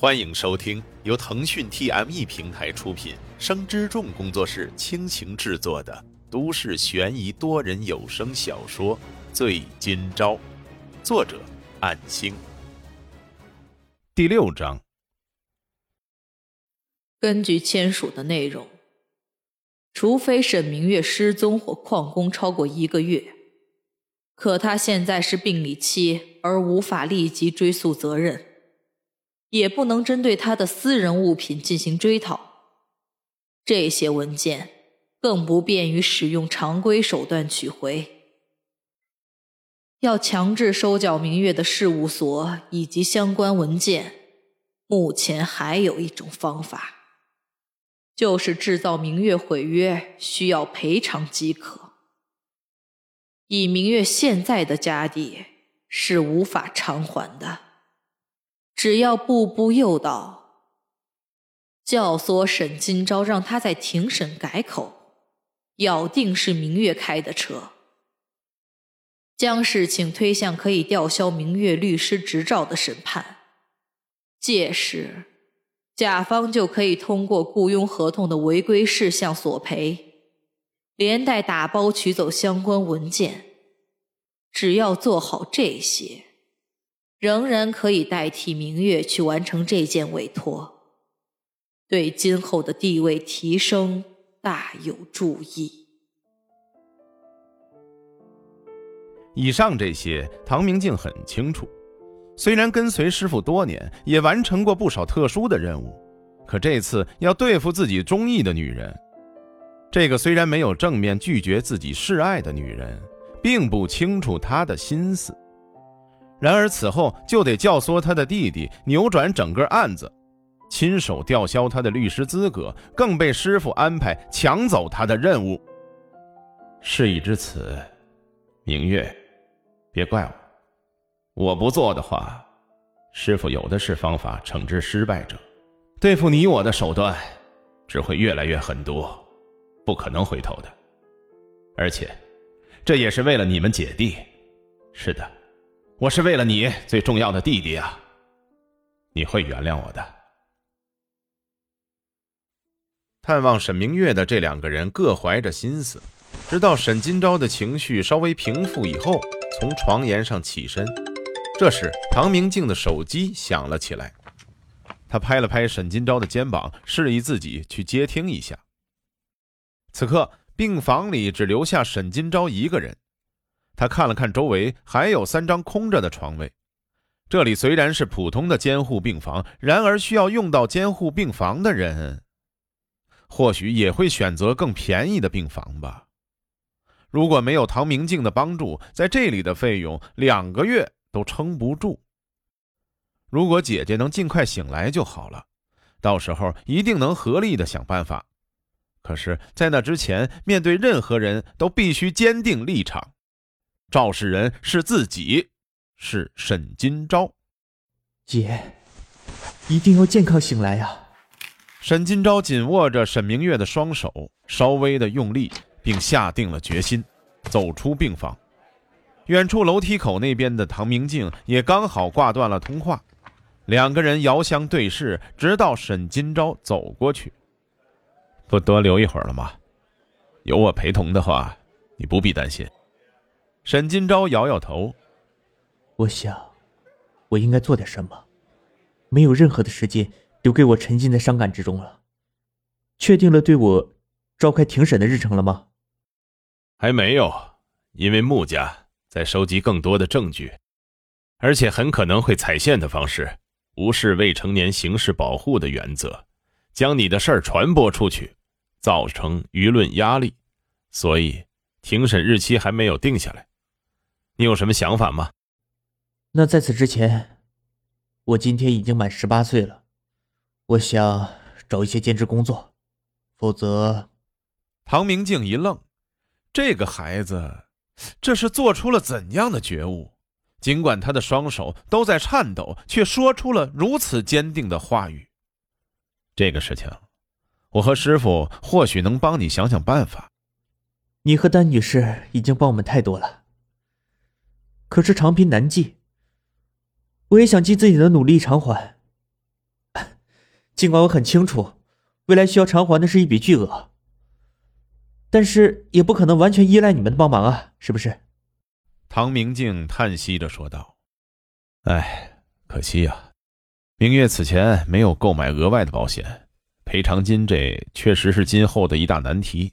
欢迎收听由腾讯 TME 平台出品、生之众工作室倾情制作的都市悬疑多人有声小说《醉今朝》，作者：暗星。第六章。根据签署的内容，除非沈明月失踪或旷工超过一个月，可他现在是病理期，而无法立即追溯责任。也不能针对他的私人物品进行追讨，这些文件更不便于使用常规手段取回。要强制收缴明月的事务所以及相关文件，目前还有一种方法，就是制造明月毁约需要赔偿即可。以明月现在的家底，是无法偿还的。只要步步诱导，教唆沈金钊，让他在庭审改口，咬定是明月开的车，将事情推向可以吊销明月律师执照的审判。届时，甲方就可以通过雇佣合同的违规事项索赔，连带打包取走相关文件。只要做好这些。仍然可以代替明月去完成这件委托，对今后的地位提升大有助益。以上这些，唐明镜很清楚。虽然跟随师傅多年，也完成过不少特殊的任务，可这次要对付自己中意的女人，这个虽然没有正面拒绝自己示爱的女人，并不清楚他的心思。然而此后就得教唆他的弟弟扭转整个案子，亲手吊销他的律师资格，更被师傅安排抢走他的任务。事已至此，明月，别怪我，我不做的话，师傅有的是方法惩治失败者，对付你我的手段只会越来越狠毒，不可能回头的。而且，这也是为了你们姐弟。是的。我是为了你最重要的弟弟啊！你会原谅我的。探望沈明月的这两个人各怀着心思，直到沈金钊的情绪稍微平复以后，从床沿上起身。这时，唐明镜的手机响了起来，他拍了拍沈金钊的肩膀，示意自己去接听一下。此刻，病房里只留下沈金钊一个人。他看了看周围，还有三张空着的床位。这里虽然是普通的监护病房，然而需要用到监护病房的人，或许也会选择更便宜的病房吧。如果没有唐明镜的帮助，在这里的费用两个月都撑不住。如果姐姐能尽快醒来就好了，到时候一定能合力的想办法。可是，在那之前，面对任何人都必须坚定立场。肇事人是自己，是沈金钊。姐，一定要健康醒来呀！沈金钊紧握着沈明月的双手，稍微的用力，并下定了决心，走出病房。远处楼梯口那边的唐明镜也刚好挂断了通话，两个人遥相对视，直到沈金钊走过去。不多留一会儿了吗？有我陪同的话，你不必担心。沈金钊摇摇头，我想，我应该做点什么。没有任何的时间留给我沉浸在伤感之中了。确定了对我召开庭审的日程了吗？还没有，因为穆家在收集更多的证据，而且很可能会踩线的方式，无视未成年刑事保护的原则，将你的事儿传播出去，造成舆论压力，所以庭审日期还没有定下来。你有什么想法吗？那在此之前，我今天已经满十八岁了，我想找一些兼职工作，否则……唐明镜一愣，这个孩子，这是做出了怎样的觉悟？尽管他的双手都在颤抖，却说出了如此坚定的话语。这个事情，我和师傅或许能帮你想想办法。你和丹女士已经帮我们太多了。可是长贫难记，我也想尽自己的努力偿还。尽管我很清楚，未来需要偿还的是一笔巨额，但是也不可能完全依赖你们的帮忙啊，是不是？唐明镜叹息着说道：“哎，可惜呀，明月此前没有购买额外的保险，赔偿金这确实是今后的一大难题。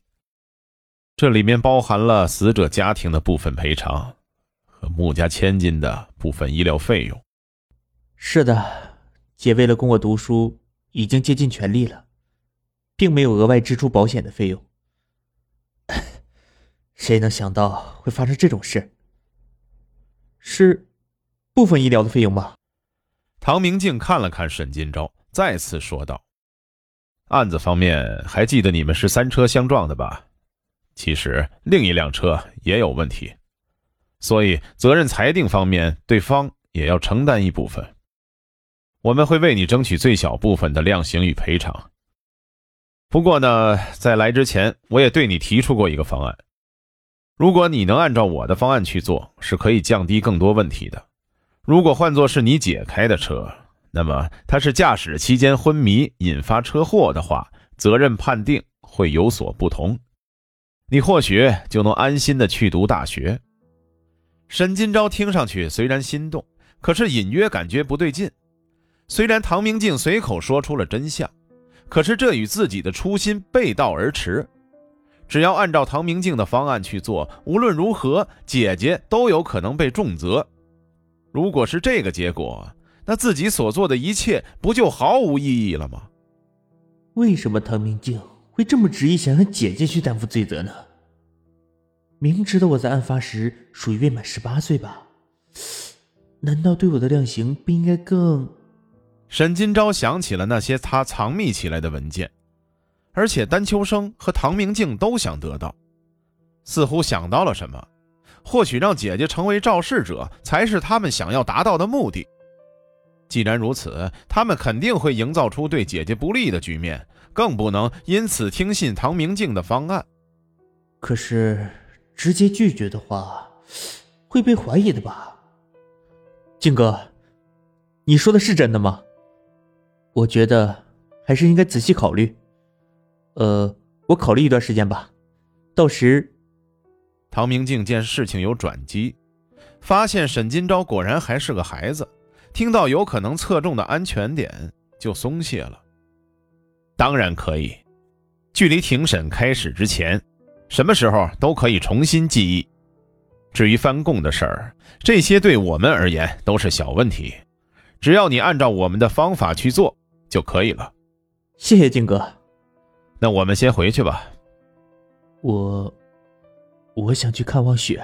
这里面包含了死者家庭的部分赔偿，穆家千金的部分医疗费用。是的，姐为了供我读书，已经竭尽全力了，并没有额外支出保险的费用。谁能想到会发生这种事？”是部分医疗的费用吗？唐明镜看了看沈金钊，再次说道：“案子方面还记得你们是三车相撞的吧？其实另一辆车也有问题，所以责任裁定方面对方也要承担一部分。我们会为你争取最小部分的量刑与赔偿。不过呢，在来之前，我也对你提出过一个方案。”如果你能按照我的方案去做，是可以降低更多问题的。如果换作是你姐开的车，那么她是驾驶期间昏迷引发车祸的话，责任判定会有所不同。你或许就能安心的去读大学。沈金钊听上去虽然心动，可是隐约感觉不对劲。虽然唐明镜随口说出了真相，可是这与自己的初心背道而驰。只要按照唐明镜的方案去做，无论如何，姐姐都有可能被重责。如果是这个结果，那自己所做的一切不就毫无意义了吗？为什么唐明镜会这么执意想让姐姐去担负罪责呢？明知道我在案发时属于未满十八岁吧？难道对我的量刑不应该更……沈金钊想起了那些他藏匿起来的文件。而且丹秋生和唐明镜都想得到，似乎想到了什么。或许让姐姐成为肇事者才是他们想要达到的目的。既然如此，他们肯定会营造出对姐姐不利的局面，更不能因此听信唐明镜的方案。可是直接拒绝的话，会被怀疑的吧？静哥，你说的是真的吗？我觉得还是应该仔细考虑。呃，我考虑一段时间吧，到时。唐明镜见事情有转机，发现沈金钊果然还是个孩子，听到有可能侧重的安全点，就松懈了。当然可以，距离庭审开始之前，什么时候都可以重新记忆。至于翻供的事儿，这些对我们而言都是小问题，只要你按照我们的方法去做就可以了。谢谢静哥。那我们先回去吧。我，我想去看望雪。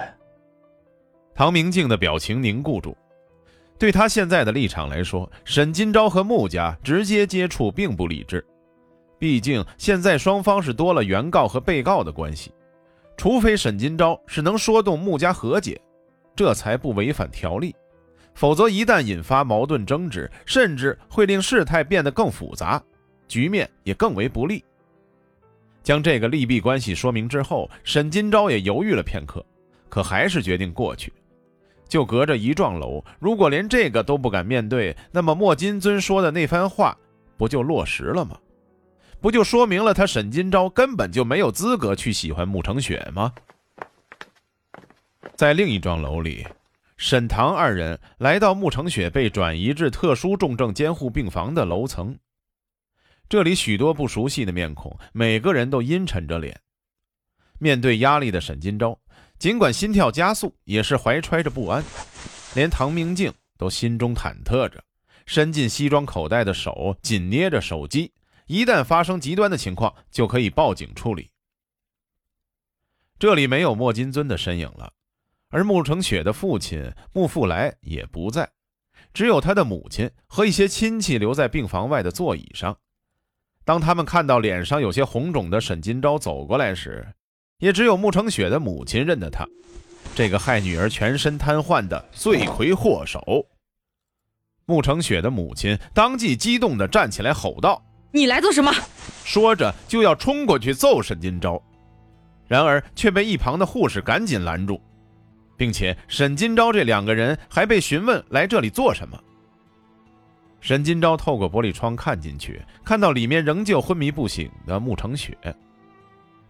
唐明镜的表情凝固住。对他现在的立场来说，沈金钊和穆家直接接触并不理智。毕竟现在双方是多了原告和被告的关系，除非沈金钊是能说动穆家和解，这才不违反条例。否则一旦引发矛盾争执，甚至会令事态变得更复杂，局面也更为不利。将这个利弊关系说明之后，沈金钊也犹豫了片刻，可还是决定过去。就隔着一幢楼，如果连这个都不敢面对，那么莫金尊说的那番话不就落实了吗？不就说明了他沈金钊根本就没有资格去喜欢穆成雪吗？在另一幢楼里，沈唐二人来到穆成雪被转移至特殊重症监护病房的楼层。这里许多不熟悉的面孔，每个人都阴沉着脸。面对压力的沈金钊，尽管心跳加速，也是怀揣着不安。连唐明镜都心中忐忑着，伸进西装口袋的手紧捏着手机，一旦发生极端的情况，就可以报警处理。这里没有莫金尊的身影了，而穆成雪的父亲穆富来也不在，只有他的母亲和一些亲戚留在病房外的座椅上。当他们看到脸上有些红肿的沈金钊走过来时，也只有穆成雪的母亲认得他，这个害女儿全身瘫痪的罪魁祸首。穆成雪的母亲当即激动地站起来吼道：“你来做什么？”说着就要冲过去揍沈金钊，然而却被一旁的护士赶紧拦住，并且沈金钊这两个人还被询问来这里做什么。沈金钊透过玻璃窗看进去，看到里面仍旧昏迷不醒的穆成雪。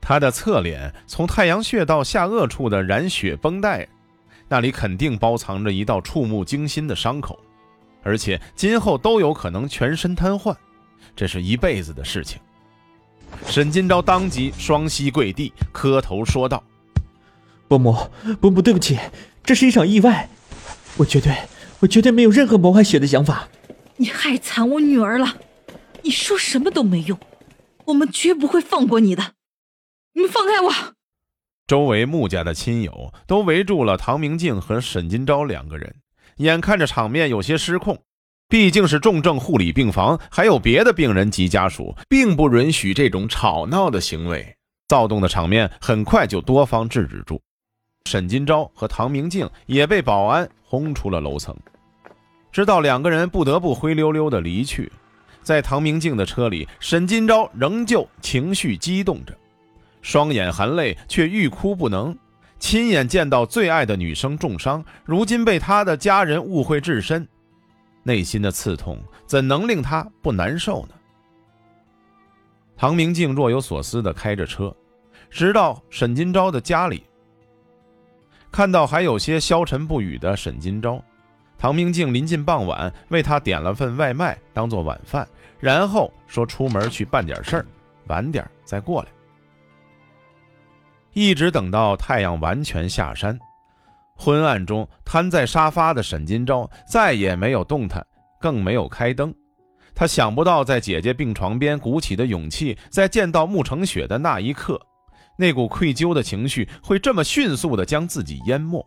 他的侧脸从太阳穴到下颚处的染血绷带，那里肯定包藏着一道触目惊心的伤口，而且今后都有可能全身瘫痪，这是一辈子的事情。沈金钊当即双膝跪地，磕头说道：“伯母，伯母，对不起，这是一场意外，我绝对，我绝对没有任何谋害雪的想法。”你害惨我女儿了，你说什么都没用，我们绝不会放过你的。你们放开我！周围穆家的亲友都围住了唐明镜和沈金钊两个人，眼看着场面有些失控。毕竟是重症护理病房，还有别的病人及家属，并不允许这种吵闹的行为。躁动的场面很快就多方制止住，沈金钊和唐明镜也被保安轰出了楼层。直到两个人不得不灰溜溜的离去，在唐明镜的车里，沈金钊仍旧情绪激动着，双眼含泪却欲哭不能。亲眼见到最爱的女生重伤，如今被他的家人误会至深，内心的刺痛怎能令他不难受呢？唐明镜若有所思地开着车，直到沈金钊的家里，看到还有些消沉不语的沈金钊。唐明镜临近傍晚，为他点了份外卖当做晚饭，然后说出门去办点事儿，晚点再过来。一直等到太阳完全下山，昏暗中瘫在沙发的沈金钊再也没有动弹，更没有开灯。他想不到在姐姐病床边鼓起的勇气，在见到穆成雪的那一刻，那股愧疚的情绪会这么迅速地将自己淹没。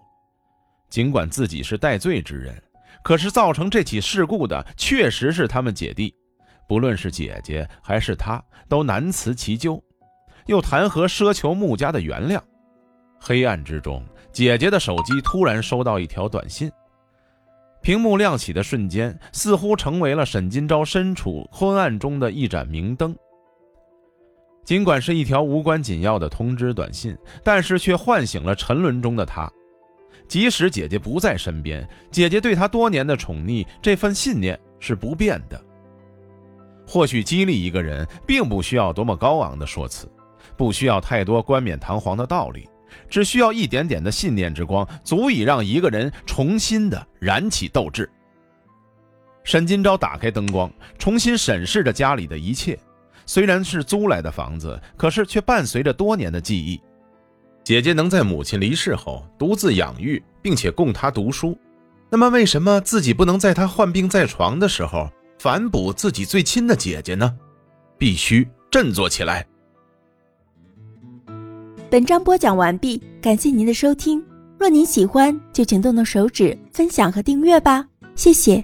尽管自己是戴罪之人。可是造成这起事故的确实是他们姐弟，不论是姐姐还是他，都难辞其咎，又谈何奢求穆家的原谅？黑暗之中，姐姐的手机突然收到一条短信，屏幕亮起的瞬间，似乎成为了沈金钊身处昏暗中的一盏明灯。尽管是一条无关紧要的通知短信，但是却唤醒了沉沦中的他。即使姐姐不在身边，姐姐对他多年的宠溺，这份信念是不变的。或许激励一个人，并不需要多么高昂的说辞，不需要太多冠冕堂皇的道理，只需要一点点的信念之光，足以让一个人重新的燃起斗志。沈金钊打开灯光，重新审视着家里的一切。虽然是租来的房子，可是却伴随着多年的记忆。姐姐能在母亲离世后独自养育，并且供她读书，那么为什么自己不能在她患病在床的时候反哺自己最亲的姐姐呢？必须振作起来。本章播讲完毕，感谢您的收听。若您喜欢，就请动动手指分享和订阅吧，谢谢。